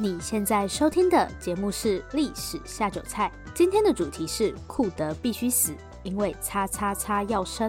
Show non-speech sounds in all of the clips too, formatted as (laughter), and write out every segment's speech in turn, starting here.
你现在收听的节目是《历史下酒菜》，今天的主题是库德必须死，因为叉叉叉要生。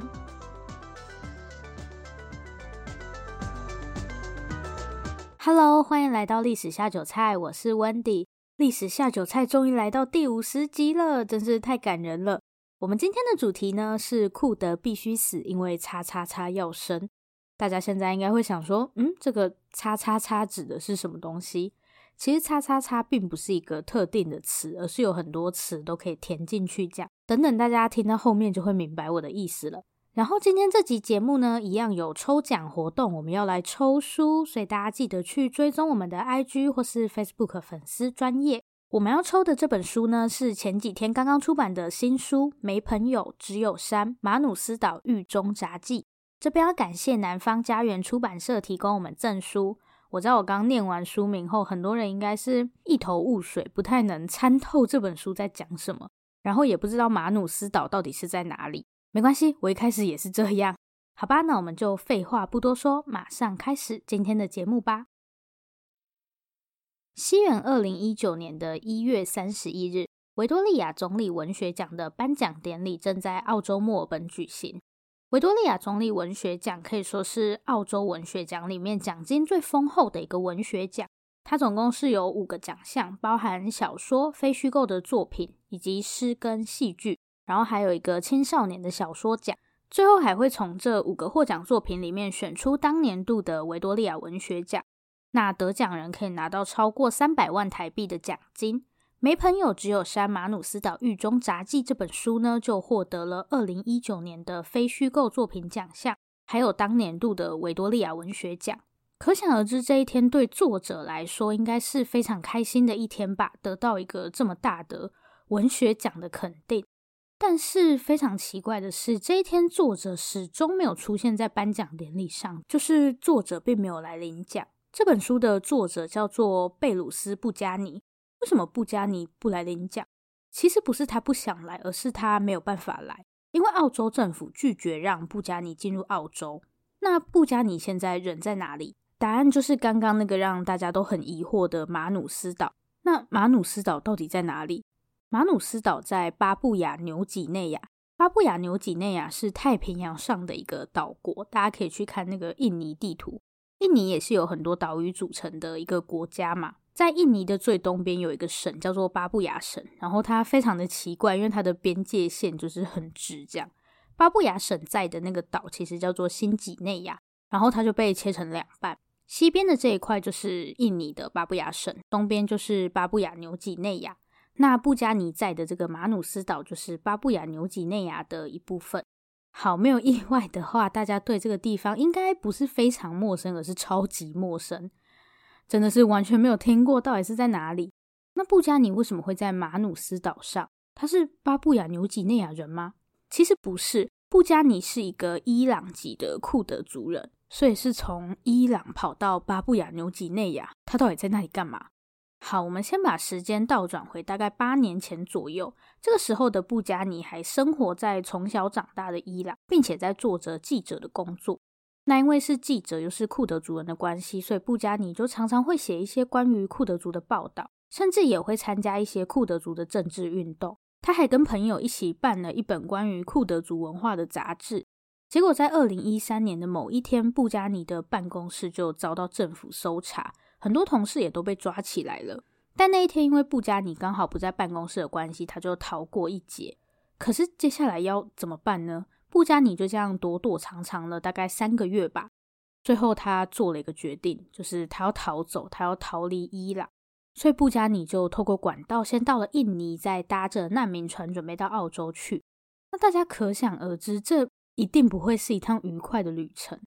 Hello，欢迎来到《历史下酒菜》，我是 Wendy。《历史下酒菜》终于来到第五十集了，真是太感人了。我们今天的主题呢是库德必须死，因为叉叉叉要生。大家现在应该会想说，嗯，这个叉叉叉指的是什么东西？其实叉叉叉并不是一个特定的词，而是有很多词都可以填进去讲。等等，大家听到后面就会明白我的意思了。然后今天这集节目呢，一样有抽奖活动，我们要来抽书，所以大家记得去追踪我们的 IG 或是 Facebook 粉丝专页。我们要抽的这本书呢，是前几天刚刚出版的新书《没朋友只有山：马努斯岛狱中札记》。这边要感谢南方家园出版社提供我们赠书。我知道我刚念完书名后，很多人应该是一头雾水，不太能参透这本书在讲什么，然后也不知道马努斯岛到底是在哪里。没关系，我一开始也是这样。好吧，那我们就废话不多说，马上开始今天的节目吧。西元二零一九年的一月三十一日，维多利亚总理文学奖的颁奖典礼正在澳洲墨尔本举行。维多利亚总理文学奖可以说是澳洲文学奖里面奖金最丰厚的一个文学奖。它总共是有五个奖项，包含小说、非虚构的作品以及诗跟戏剧，然后还有一个青少年的小说奖。最后还会从这五个获奖作品里面选出当年度的维多利亚文学奖。那得奖人可以拿到超过三百万台币的奖金。没朋友只有山，马努斯岛狱中札记这本书呢，就获得了二零一九年的非虚构作品奖项，还有当年度的维多利亚文学奖。可想而知，这一天对作者来说应该是非常开心的一天吧，得到一个这么大的文学奖的肯定。但是非常奇怪的是，这一天作者始终没有出现在颁奖典礼上，就是作者并没有来领奖。这本书的作者叫做贝鲁斯·布加尼。为什么布加尼不来领奖？其实不是他不想来，而是他没有办法来，因为澳洲政府拒绝让布加尼进入澳洲。那布加尼现在人在哪里？答案就是刚刚那个让大家都很疑惑的马努斯岛。那马努斯岛到底在哪里？马努斯岛在巴布亚纽几内亚。巴布亚纽几内亚是太平洋上的一个岛国，大家可以去看那个印尼地图。印尼也是有很多岛屿组成的一个国家嘛。在印尼的最东边有一个省叫做巴布亚省，然后它非常的奇怪，因为它的边界线就是很直这样。巴布亚省在的那个岛其实叫做新几内亚，然后它就被切成两半，西边的这一块就是印尼的巴布亚省，东边就是巴布亚纽几内亚。那布加尼在的这个马努斯岛就是巴布亚纽几内亚的一部分。好，没有意外的话，大家对这个地方应该不是非常陌生，而是超级陌生。真的是完全没有听过，到底是在哪里？那布加尼为什么会在马努斯岛上？他是巴布亚纽几内亚人吗？其实不是，布加尼是一个伊朗籍的库德族人，所以是从伊朗跑到巴布亚纽几内亚。他到底在那里干嘛？好，我们先把时间倒转回大概八年前左右，这个时候的布加尼还生活在从小长大的伊朗，并且在做着记者的工作。那因为是记者，又是库德族人的关系，所以布加尼就常常会写一些关于库德族的报道，甚至也会参加一些库德族的政治运动。他还跟朋友一起办了一本关于库德族文化的杂志。结果在二零一三年的某一天，布加尼的办公室就遭到政府搜查，很多同事也都被抓起来了。但那一天，因为布加尼刚好不在办公室的关系，他就逃过一劫。可是接下来要怎么办呢？布加尼就这样躲躲藏藏了大概三个月吧，最后他做了一个决定，就是他要逃走，他要逃离伊朗，所以布加尼就透过管道先到了印尼，再搭着难民船准备到澳洲去。那大家可想而知，这一定不会是一趟愉快的旅程。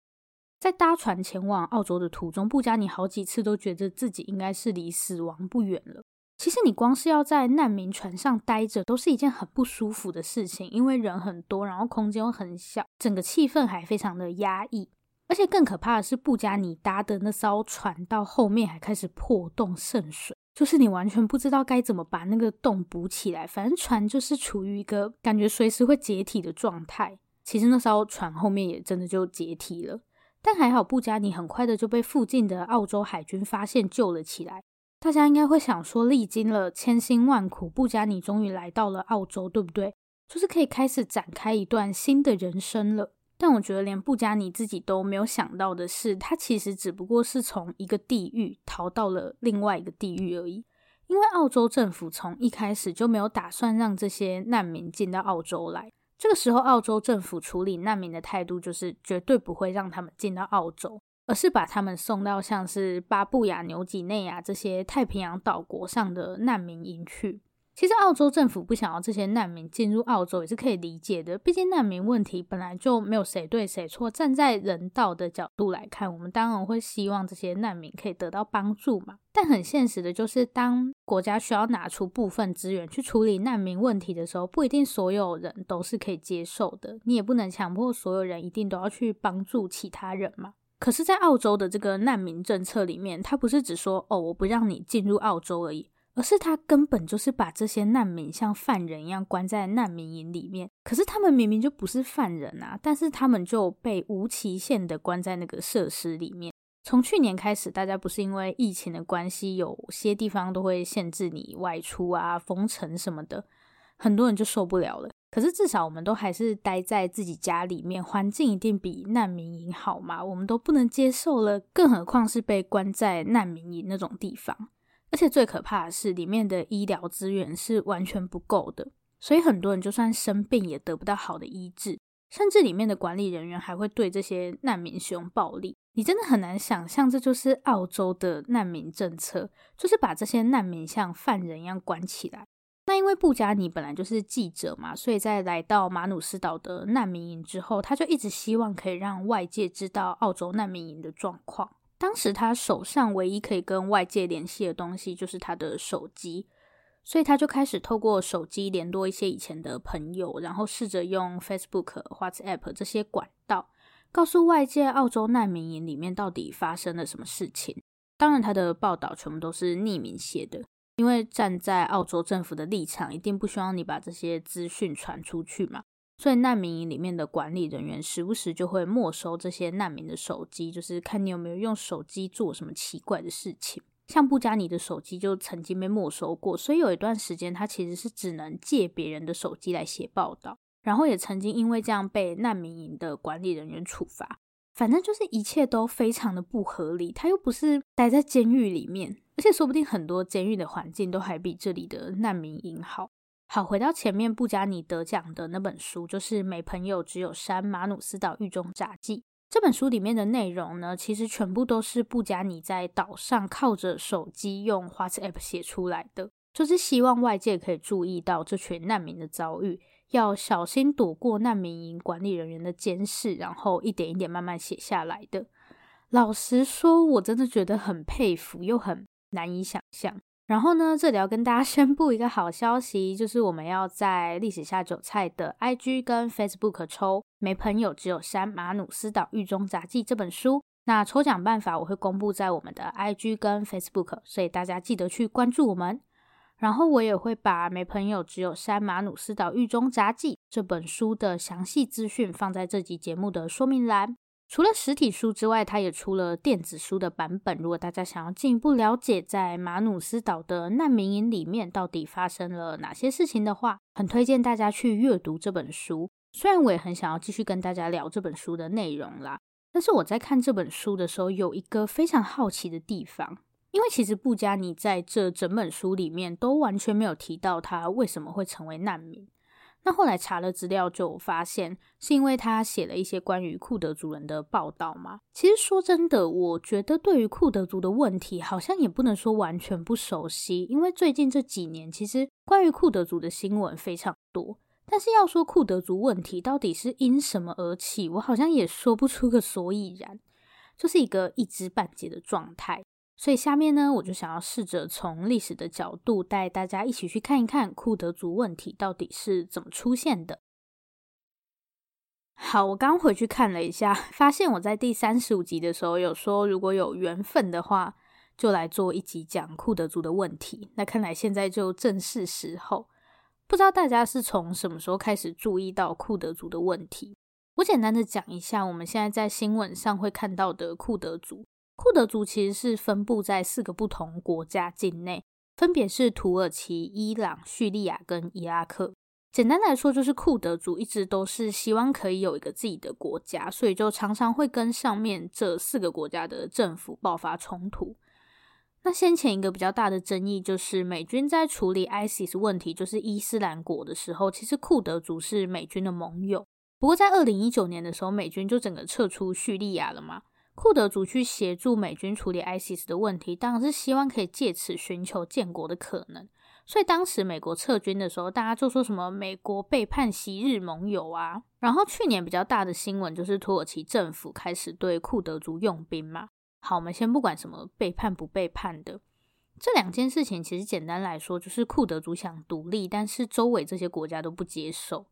在搭船前往澳洲的途中，布加尼好几次都觉得自己应该是离死亡不远了。其实你光是要在难民船上待着，都是一件很不舒服的事情，因为人很多，然后空间又很小，整个气氛还非常的压抑。而且更可怕的是，布加尼搭的那艘船到后面还开始破洞渗水，就是你完全不知道该怎么把那个洞补起来。反正船就是处于一个感觉随时会解体的状态。其实那艘船后面也真的就解体了，但还好布加尼很快的就被附近的澳洲海军发现救了起来。大家应该会想说，历经了千辛万苦，布加尼终于来到了澳洲，对不对？就是可以开始展开一段新的人生了。但我觉得连布加尼自己都没有想到的是，他其实只不过是从一个地狱逃到了另外一个地狱而已。因为澳洲政府从一开始就没有打算让这些难民进到澳洲来。这个时候，澳洲政府处理难民的态度就是绝对不会让他们进到澳洲，而是把他们送到像是巴布亚、纽几内亚这些太平洋岛国上的难民营去。其实澳洲政府不想要这些难民进入澳洲也是可以理解的，毕竟难民问题本来就没有谁对谁错。站在人道的角度来看，我们当然会希望这些难民可以得到帮助嘛。但很现实的就是，当国家需要拿出部分资源去处理难民问题的时候，不一定所有人都是可以接受的。你也不能强迫所有人一定都要去帮助其他人嘛。可是，在澳洲的这个难民政策里面，它不是只说哦，我不让你进入澳洲而已。而是他根本就是把这些难民像犯人一样关在难民营里面，可是他们明明就不是犯人啊，但是他们就被无期限的关在那个设施里面。从去年开始，大家不是因为疫情的关系，有些地方都会限制你外出啊、封城什么的，很多人就受不了了。可是至少我们都还是待在自己家里面，环境一定比难民营好嘛？我们都不能接受了，更何况是被关在难民营那种地方。而且最可怕的是，里面的医疗资源是完全不够的，所以很多人就算生病也得不到好的医治，甚至里面的管理人员还会对这些难民使用暴力。你真的很难想象，这就是澳洲的难民政策，就是把这些难民像犯人一样关起来。因为布加尼本来就是记者嘛，所以在来到马努斯岛的难民营之后，他就一直希望可以让外界知道澳洲难民营的状况。当时他手上唯一可以跟外界联系的东西就是他的手机，所以他就开始透过手机联络一些以前的朋友，然后试着用 Facebook、WhatsApp 这些管道，告诉外界澳洲难民营里面到底发生了什么事情。当然，他的报道全部都是匿名写的，因为站在澳洲政府的立场，一定不希望你把这些资讯传出去嘛。所以难民营里面的管理人员时不时就会没收这些难民的手机，就是看你有没有用手机做什么奇怪的事情。像布加尼的手机就曾经被没收过，所以有一段时间他其实是只能借别人的手机来写报道，然后也曾经因为这样被难民营的管理人员处罚。反正就是一切都非常的不合理，他又不是待在监狱里面，而且说不定很多监狱的环境都还比这里的难民营好。好，回到前面布加尼得奖的那本书，就是《没朋友只有山：马努斯岛狱中杂记》。这本书里面的内容呢，其实全部都是布加尼在岛上靠着手机用 WhatsApp 写出来的，就是希望外界可以注意到这群难民的遭遇，要小心躲过难民营管理人员的监视，然后一点一点慢慢写下来的。老实说，我真的觉得很佩服，又很难以想象。然后呢，这里要跟大家 (laughs) 宣布一个好消息，就是我们要在历史下酒菜的 IG 跟 Facebook 抽《没朋友只有山：马努斯岛狱中杂记》这本书。那抽奖办法我会公布在我们的 IG 跟 Facebook，所以大家记得去关注我们。然后我也会把《没朋友只有山：马努斯岛狱中札记》这本书的详细资讯放在这集节目的说明栏。除了实体书之外，它也出了电子书的版本。如果大家想要进一步了解在马努斯岛的难民营里面到底发生了哪些事情的话，很推荐大家去阅读这本书。虽然我也很想要继续跟大家聊这本书的内容啦，但是我在看这本书的时候有一个非常好奇的地方，因为其实布加尼在这整本书里面都完全没有提到他为什么会成为难民。那后来查了资料，就发现是因为他写了一些关于库德族人的报道嘛。其实说真的，我觉得对于库德族的问题，好像也不能说完全不熟悉，因为最近这几年，其实关于库德族的新闻非常多。但是要说库德族问题到底是因什么而起，我好像也说不出个所以然，就是一个一知半解的状态。所以下面呢，我就想要试着从历史的角度带大家一起去看一看库德族问题到底是怎么出现的。好，我刚回去看了一下，发现我在第三十五集的时候有说，如果有缘分的话，就来做一集讲库德族的问题。那看来现在就正是时候。不知道大家是从什么时候开始注意到库德族的问题？我简单的讲一下，我们现在在新闻上会看到的库德族。库德族其实是分布在四个不同国家境内，分别是土耳其、伊朗、叙利亚跟伊拉克。简单来说，就是库德族一直都是希望可以有一个自己的国家，所以就常常会跟上面这四个国家的政府爆发冲突。那先前一个比较大的争议就是美军在处理 ISIS 问题，就是伊斯兰国的时候，其实库德族是美军的盟友。不过在二零一九年的时候，美军就整个撤出叙利亚了嘛，库德族去协助美军处理 ISIS 的问题，当然是希望可以借此寻求建国的可能。所以当时美国撤军的时候，大家就说什么美国背叛昔日盟友啊。然后去年比较大的新闻就是土耳其政府开始对库德族用兵嘛。好，我们先不管什么背叛不背叛的，这两件事情其实简单来说就是库德族想独立，但是周围这些国家都不接受。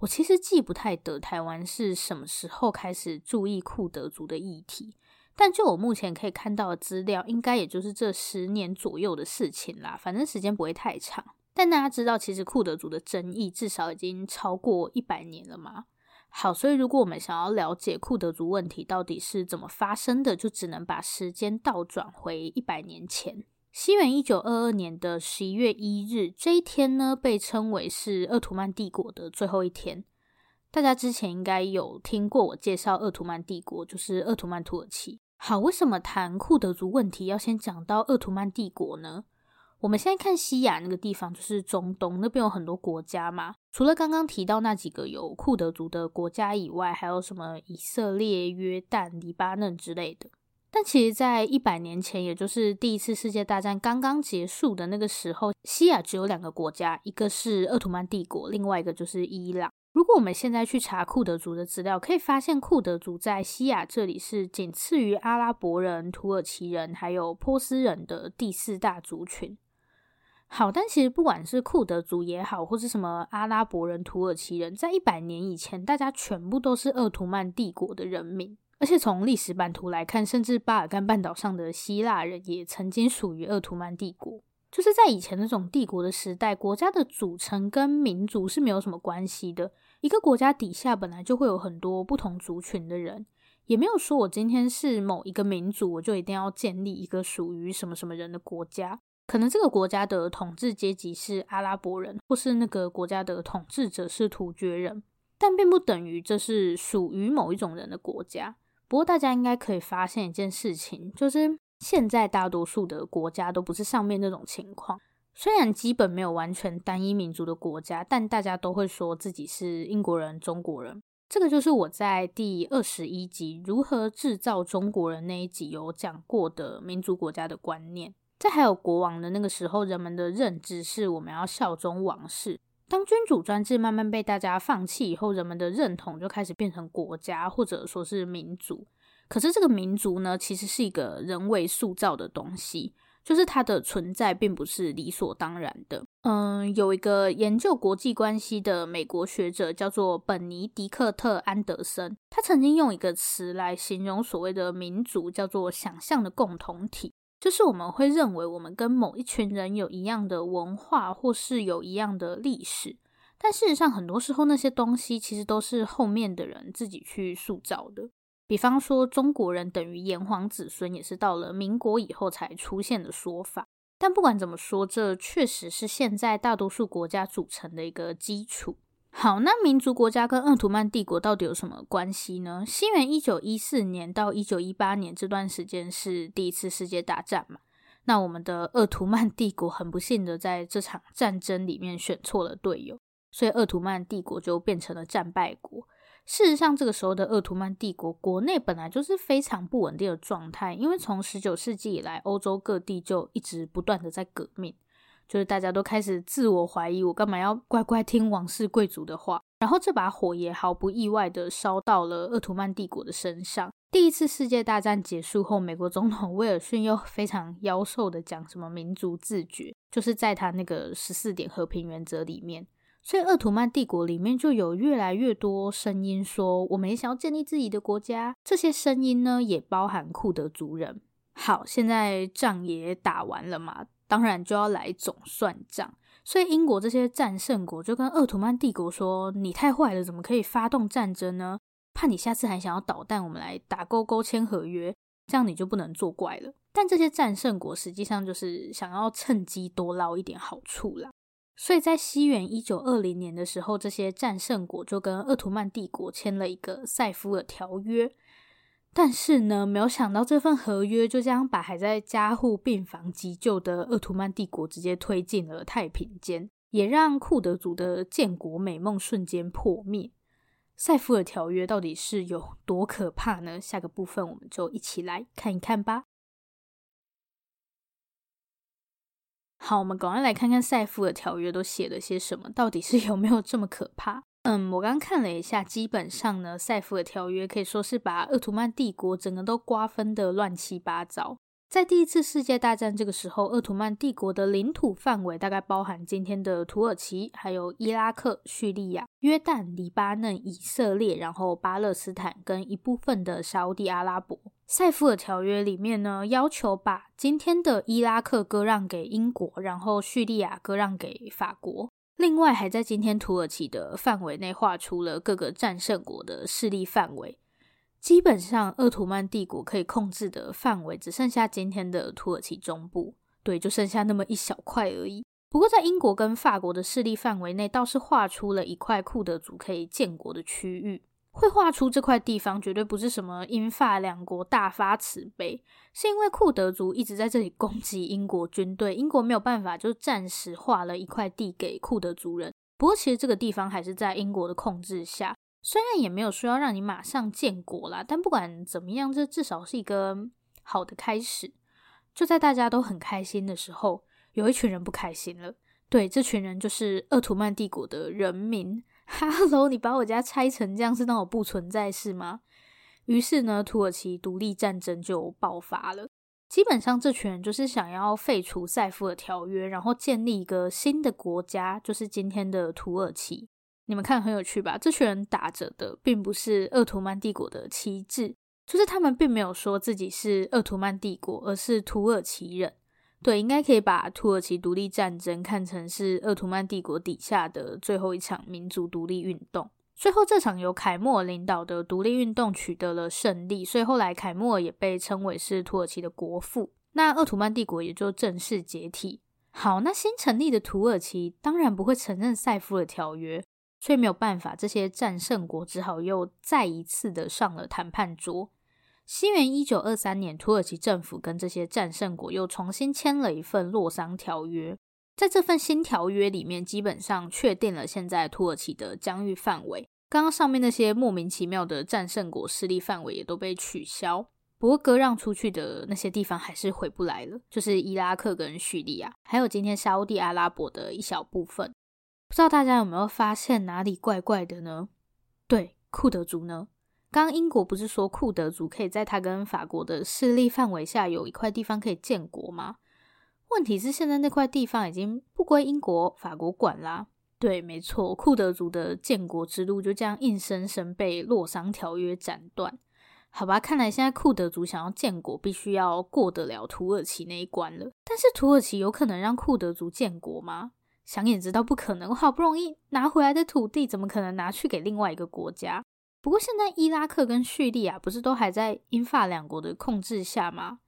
我其实记不太得台湾是什么时候开始注意库德族的议题。但就我目前可以看到的资料，应该也就是这十年左右的事情啦。反正时间不会太长。但大家知道，其实库德族的争议至少已经超过一百年了嘛。好，所以如果我们想要了解库德族问题到底是怎么发生的，就只能把时间倒转回一百年前。西元一九二二年的十一月一日，这一天呢，被称为是鄂图曼帝国的最后一天。大家之前应该有听过我介绍鄂图曼帝国，就是鄂图曼土耳其。好，为什么谈库德族问题要先讲到鄂图曼帝国呢？我们现在看西亚那个地方，就是中东那边有很多国家嘛。除了刚刚提到那几个有库德族的国家以外，还有什么以色列、约旦、黎巴嫩之类的。但其实，在一百年前，也就是第一次世界大战刚刚结束的那个时候，西亚只有两个国家，一个是鄂图曼帝国，另外一个就是伊朗。如果我们现在去查库德族的资料，可以发现库德族在西亚这里是仅次于阿拉伯人、土耳其人还有波斯人的第四大族群。好，但其实不管是库德族也好，或是什么阿拉伯人、土耳其人，在一百年以前，大家全部都是鄂图曼帝国的人民。而且从历史版图来看，甚至巴尔干半岛上的希腊人也曾经属于鄂图曼帝国。就是在以前那种帝国的时代，国家的组成跟民族是没有什么关系的。一个国家底下本来就会有很多不同族群的人，也没有说我今天是某一个民族，我就一定要建立一个属于什么什么人的国家。可能这个国家的统治阶级是阿拉伯人，或是那个国家的统治者是突厥人，但并不等于这是属于某一种人的国家。不过大家应该可以发现一件事情，就是。现在大多数的国家都不是上面那种情况，虽然基本没有完全单一民族的国家，但大家都会说自己是英国人、中国人。这个就是我在第二十一集如何制造中国人那一集有讲过的民族国家的观念。在还有国王的那个时候，人们的认知是我们要效忠王室。当君主专制慢慢被大家放弃以后，人们的认同就开始变成国家，或者说是民族。可是这个民族呢，其实是一个人为塑造的东西，就是它的存在并不是理所当然的。嗯，有一个研究国际关系的美国学者叫做本尼迪克特·安德森，他曾经用一个词来形容所谓的民族，叫做“想象的共同体”，就是我们会认为我们跟某一群人有一样的文化，或是有一样的历史，但事实上很多时候那些东西其实都是后面的人自己去塑造的。比方说，中国人等于炎黄子孙，也是到了民国以后才出现的说法。但不管怎么说，这确实是现在大多数国家组成的一个基础。好，那民族国家跟鄂图曼帝国到底有什么关系呢？西元一九一四年到一九一八年这段时间是第一次世界大战嘛？那我们的鄂图曼帝国很不幸的在这场战争里面选错了队友，所以鄂图曼帝国就变成了战败国。事实上，这个时候的鄂图曼帝国国内本来就是非常不稳定的状态，因为从十九世纪以来，欧洲各地就一直不断的在革命，就是大家都开始自我怀疑，我干嘛要乖乖听王室贵族的话？然后这把火也毫不意外的烧到了鄂图曼帝国的身上。第一次世界大战结束后，美国总统威尔逊又非常妖兽的讲什么民族自觉，就是在他那个十四点和平原则里面。所以，鄂图曼帝国里面就有越来越多声音说，我们也想要建立自己的国家。这些声音呢，也包含库德族人。好，现在仗也打完了嘛，当然就要来总算账。所以，英国这些战胜国就跟鄂图曼帝国说：“你太坏了，怎么可以发动战争呢？怕你下次还想要捣蛋，我们来打勾勾签合约。”这样你就不能作怪了。但这些战胜国实际上就是想要趁机多捞一点好处啦。所以在西元一九二零年的时候，这些战胜国就跟鄂图曼帝国签了一个塞夫尔条约。但是呢，没有想到这份合约就这样把还在加护病房急救的鄂图曼帝国直接推进了太平间，也让库德族的建国美梦瞬间破灭。塞夫尔条约到底是有多可怕呢？下个部分我们就一起来看一看吧。好，我们赶快来看看塞夫尔条约都写了些什么，到底是有没有这么可怕？嗯，我刚看了一下，基本上呢，塞夫尔条约可以说是把鄂图曼帝国整个都瓜分得乱七八糟。在第一次世界大战这个时候，鄂图曼帝国的领土范围大概包含今天的土耳其、还有伊拉克、叙利亚、约旦、黎巴嫩、以色列，然后巴勒斯坦跟一部分的沙乌地阿拉伯。塞夫尔条约里面呢，要求把今天的伊拉克割让给英国，然后叙利亚割让给法国。另外，还在今天土耳其的范围内画出了各个战胜国的势力范围。基本上，鄂图曼帝国可以控制的范围只剩下今天的土耳其中部，对，就剩下那么一小块而已。不过，在英国跟法国的势力范围内，倒是画出了一块库德族可以建国的区域。会画出这块地方，绝对不是什么英法两国大发慈悲，是因为库德族一直在这里攻击英国军队，英国没有办法，就暂时划了一块地给库德族人。不过，其实这个地方还是在英国的控制下。虽然也没有说要让你马上建国啦，但不管怎么样，这至少是一个好的开始。就在大家都很开心的时候，有一群人不开心了。对，这群人就是鄂图曼帝国的人民。哈 (laughs) 喽，你把我家拆成这样，是当我不存在是吗？于是呢，土耳其独立战争就爆发了。基本上，这群人就是想要废除塞夫尔条约，然后建立一个新的国家，就是今天的土耳其。你们看很有趣吧？这群人打着的并不是鄂图曼帝国的旗帜，就是他们并没有说自己是鄂图曼帝国，而是土耳其人。对，应该可以把土耳其独立战争看成是鄂图曼帝国底下的最后一场民族独立运动。最后，这场由凯末尔领导的独立运动取得了胜利，所以后来凯末尔也被称为是土耳其的国父。那鄂图曼帝国也就正式解体。好，那新成立的土耳其当然不会承认塞夫的条约。所以没有办法，这些战胜国只好又再一次的上了谈判桌。西元一九二三年，土耳其政府跟这些战胜国又重新签了一份洛桑条约。在这份新条约里面，基本上确定了现在土耳其的疆域范围。刚刚上面那些莫名其妙的战胜国势力范围也都被取消。不过割让出去的那些地方还是回不来了，就是伊拉克跟叙利亚，还有今天沙乌地阿拉伯的一小部分。不知道大家有没有发现哪里怪怪的呢？对，库德族呢？刚英国不是说库德族可以在他跟法国的势力范围下有一块地方可以建国吗？问题是现在那块地方已经不归英国、法国管啦。对，没错，库德族的建国之路就这样硬生生被洛桑条约斩断。好吧，看来现在库德族想要建国，必须要过得了土耳其那一关了。但是土耳其有可能让库德族建国吗？想也知道不可能，我好不容易拿回来的土地，怎么可能拿去给另外一个国家？不过现在伊拉克跟叙利亚不是都还在英法两国的控制下吗？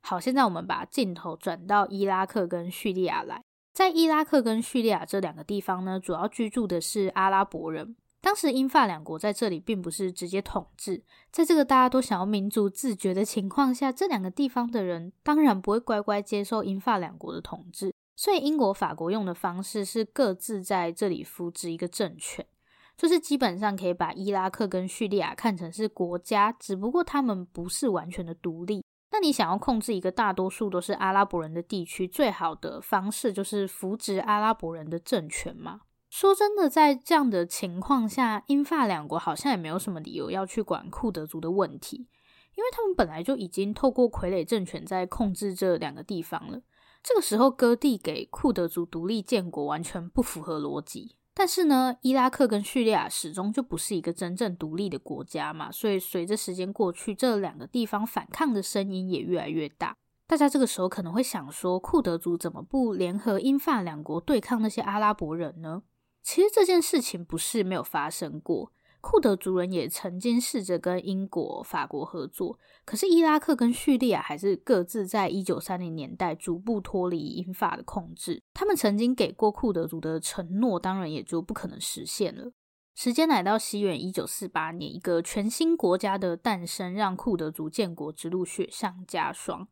好，现在我们把镜头转到伊拉克跟叙利亚来。在伊拉克跟叙利亚这两个地方呢，主要居住的是阿拉伯人。当时英法两国在这里并不是直接统治，在这个大家都想要民族自觉的情况下，这两个地方的人当然不会乖乖接受英法两国的统治。所以，英国、法国用的方式是各自在这里扶植一个政权，就是基本上可以把伊拉克跟叙利亚看成是国家，只不过他们不是完全的独立。那你想要控制一个大多数都是阿拉伯人的地区，最好的方式就是扶植阿拉伯人的政权嘛。说真的，在这样的情况下，英法两国好像也没有什么理由要去管库德族的问题，因为他们本来就已经透过傀儡政权在控制这两个地方了。这个时候割地给库德族独立建国完全不符合逻辑，但是呢，伊拉克跟叙利亚始终就不是一个真正独立的国家嘛，所以随着时间过去，这两个地方反抗的声音也越来越大。大家这个时候可能会想说，库德族怎么不联合英法两国对抗那些阿拉伯人呢？其实这件事情不是没有发生过。库德族人也曾经试着跟英国、法国合作，可是伊拉克跟叙利亚还是各自在一九三零年代逐步脱离英法的控制。他们曾经给过库德族的承诺，当然也就不可能实现了。时间来到西元一九四八年，一个全新国家的诞生，让库德族建国之路雪上加霜。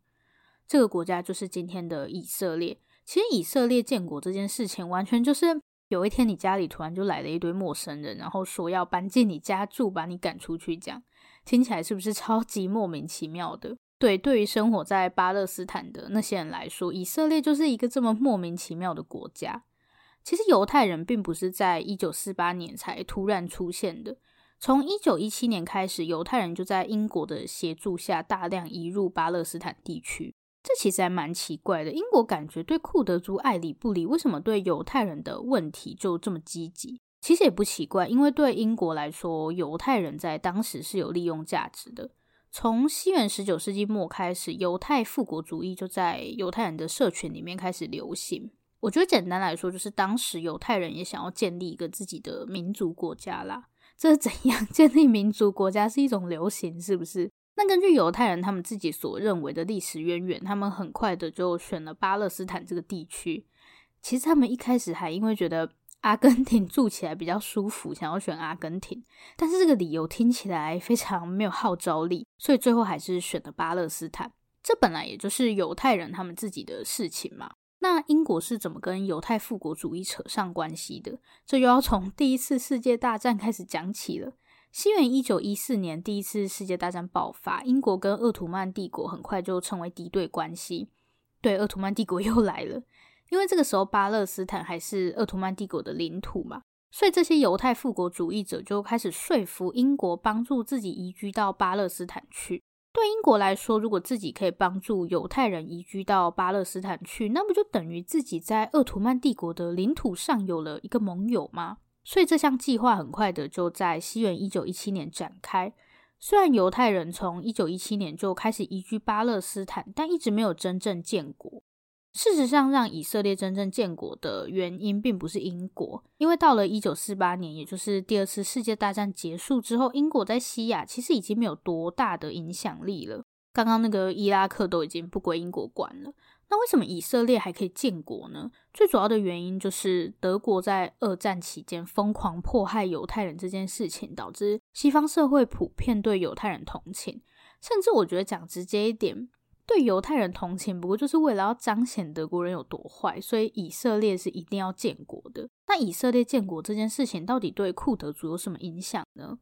这个国家就是今天的以色列。其实以色列建国这件事情，完全就是。有一天，你家里突然就来了一堆陌生人，然后说要搬进你家住，把你赶出去，这样听起来是不是超级莫名其妙的？对，对于生活在巴勒斯坦的那些人来说，以色列就是一个这么莫名其妙的国家。其实犹太人并不是在一九四八年才突然出现的，从一九一七年开始，犹太人就在英国的协助下大量移入巴勒斯坦地区。这其实还蛮奇怪的，英国感觉对库德族爱理不理，为什么对犹太人的问题就这么积极？其实也不奇怪，因为对英国来说，犹太人在当时是有利用价值的。从西元十九世纪末开始，犹太复国主义就在犹太人的社群里面开始流行。我觉得简单来说，就是当时犹太人也想要建立一个自己的民族国家啦。这是怎样？(laughs) 建立民族国家是一种流行，是不是？那根据犹太人他们自己所认为的历史渊源，他们很快的就选了巴勒斯坦这个地区。其实他们一开始还因为觉得 (laughs) 阿根廷住起来比较舒服，想要选阿根廷，但是这个理由听起来非常没有号召力，所以最后还是选了巴勒斯坦。这本来也就是犹太人他们自己的事情嘛。那英国是怎么跟犹太复国主义扯上关系的？这又要从第一次世界大战开始讲起了。西元一九一四年，第一次世界大战爆发，英国跟鄂图曼帝国很快就成为敌对关系。对，鄂图曼帝国 (laughs) 又来了，因为这个时候巴勒斯坦还是鄂图曼帝国的领土嘛，所以这些犹太复国主义者就开始说服英国帮助自己移居到巴勒斯坦去。对英国来说，如果自己可以帮助犹太人移居到巴勒斯坦去，那不就等于自己在鄂图曼帝国的领土上有了一个盟友吗？所以这项计划很快的就在西元一九一七年展开。虽然犹太人从一九一七年就开始移居巴勒斯坦，但一直没有真正建国。事实上，让以色列真正建国的原因并不是英国，因为到了一九四八年，也就是第二次世界大战结束之后，英国在西亚其实已经没有多大的影响力了。刚刚那个伊拉克都已经不归英国管了。那为什么以色列还可以建国呢？最主要的原因就是德国在二战期间疯狂迫害犹太人这件事情，导致西方社会普遍对犹太人同情，甚至我觉得讲直接一点，对犹太人同情，不过就是为了要彰显德国人有多坏，所以以色列是一定要建国的。那以色列建国这件事情到底对库德族有什么影响呢？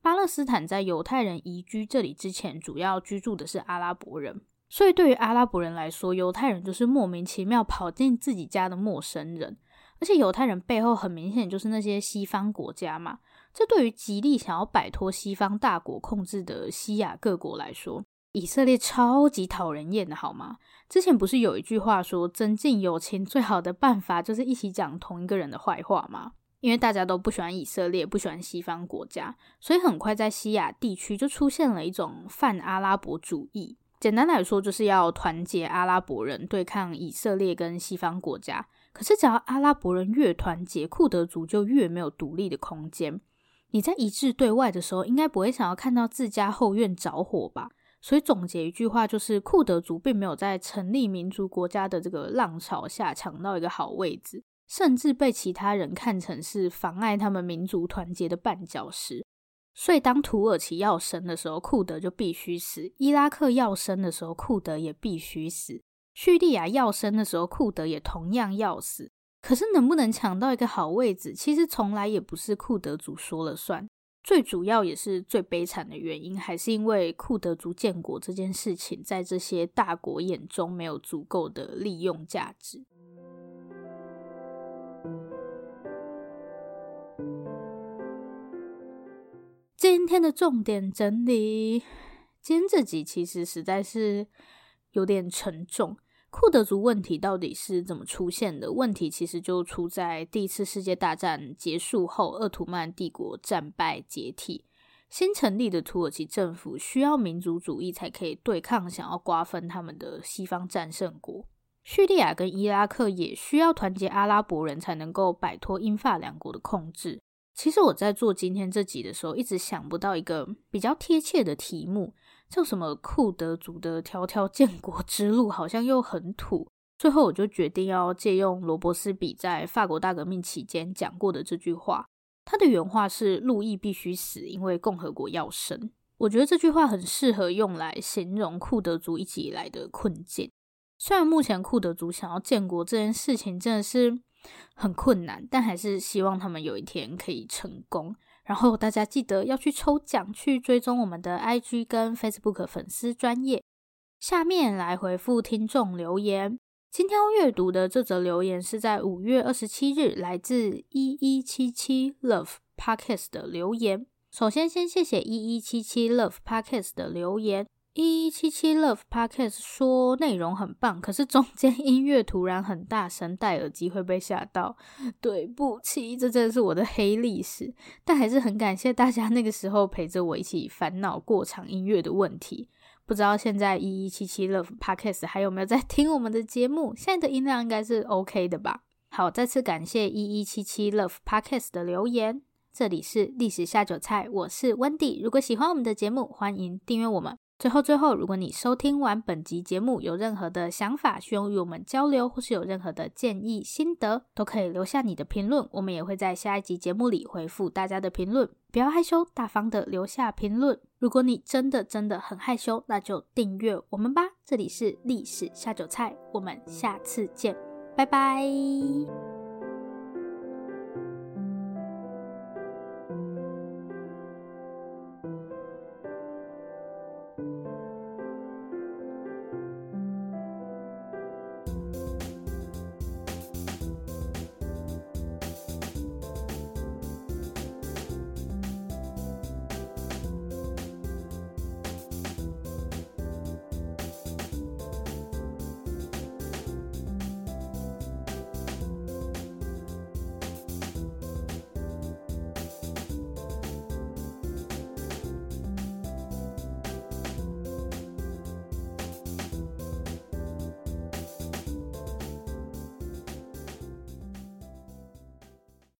巴勒斯坦在犹太人移居这里之前，主要居住的是阿拉伯人。所以，对于阿拉伯人来说，犹太人就是莫名其妙跑进自己家的陌生人。而且，犹太人背后很明显就是那些西方国家嘛。这对于极力想要摆脱西方大国控制的西亚各国来说，以色列超级讨人厌的，好吗？之前不是有一句话说，增进友情最好的办法就是一起讲同一个人的坏话吗？因为大家都不喜欢以色列，不喜欢西方国家，所以很快在西亚地区就出现了一种泛阿拉伯主义。简单来说，就是要团结阿拉伯人对抗以色列跟西方国家。可是，只要阿拉伯人越团结，库德族就越没有独立的空间。你在一致对外的时候，应该不会想要看到自家后院着火吧？所以，总结一句话，就是库德族并没有在成立民族国家的这个浪潮下抢到一个好位置，甚至被其他人看成是妨碍他们民族团结的绊脚石。所以，当土耳其要生的时候，库德就必须死；伊拉克要生的时候，库德也必须死；叙利亚要生的时候，库德也同样要死。可是，能不能抢到一个好位置，其实从来也不是库德族说了算。最主要也是最悲惨的原因，还是因为库德族建国这件事情，在这些大国眼中没有足够的利用价值。今天的重点整理，今天这集其实实在是有点沉重。库德族问题到底是怎么出现的？问题其实就出在第一次世界大战结束后，鄂图曼帝国战败解体，新成立的土耳其政府需要民族主义才可以对抗想要瓜分他们的西方战胜国。叙利亚跟伊拉克也需要团结阿拉伯人才能够摆脱英法两国的控制。其实我在做今天这集的时候，一直想不到一个比较贴切的题目，叫什么“库德族的条条建国之路”，好像又很土。最后，我就决定要借用罗伯斯比在法国大革命期间讲过的这句话。他的原话是：“路易必须死，因为共和国要生。”我觉得这句话很适合用来形容库德族一直以来的困境。虽然目前库德族想要建国这件事情真的是。很困难，但还是希望他们有一天可以成功。然后大家记得要去抽奖，去追踪我们的 IG 跟 Facebook 粉丝专业。下面来回复听众留言。今天要阅读的这则留言是在五月二十七日，来自一一七七 Love Podcast 的留言。首先，先谢谢一一七七 Love Podcast 的留言。一一七七 Love Podcast 说内容很棒，可是中间音乐突然很大声，戴耳机会被吓到。(laughs) 对不起，这真的是我的黑历史。但还是很感谢大家那个时候陪着我一起烦恼过场音乐的问题。不知道现在一一七七 Love Podcast 还有没有在听我们的节目？现在的音量应该是 OK 的吧？好，再次感谢一一七七 Love Podcast 的留言。这里是历史下酒菜，我是 Wendy。如果喜欢我们的节目，欢迎订阅我们。最后，最后，如果你收听完本集节目有任何的想法，需要与我们交流，或是有任何的建议、心得，都可以留下你的评论，我们也会在下一集节目里回复大家的评论。不要害羞，大方的留下评论。如果你真的真的很害羞，那就订阅我们吧。这里是历史下酒菜，我们下次见，拜拜。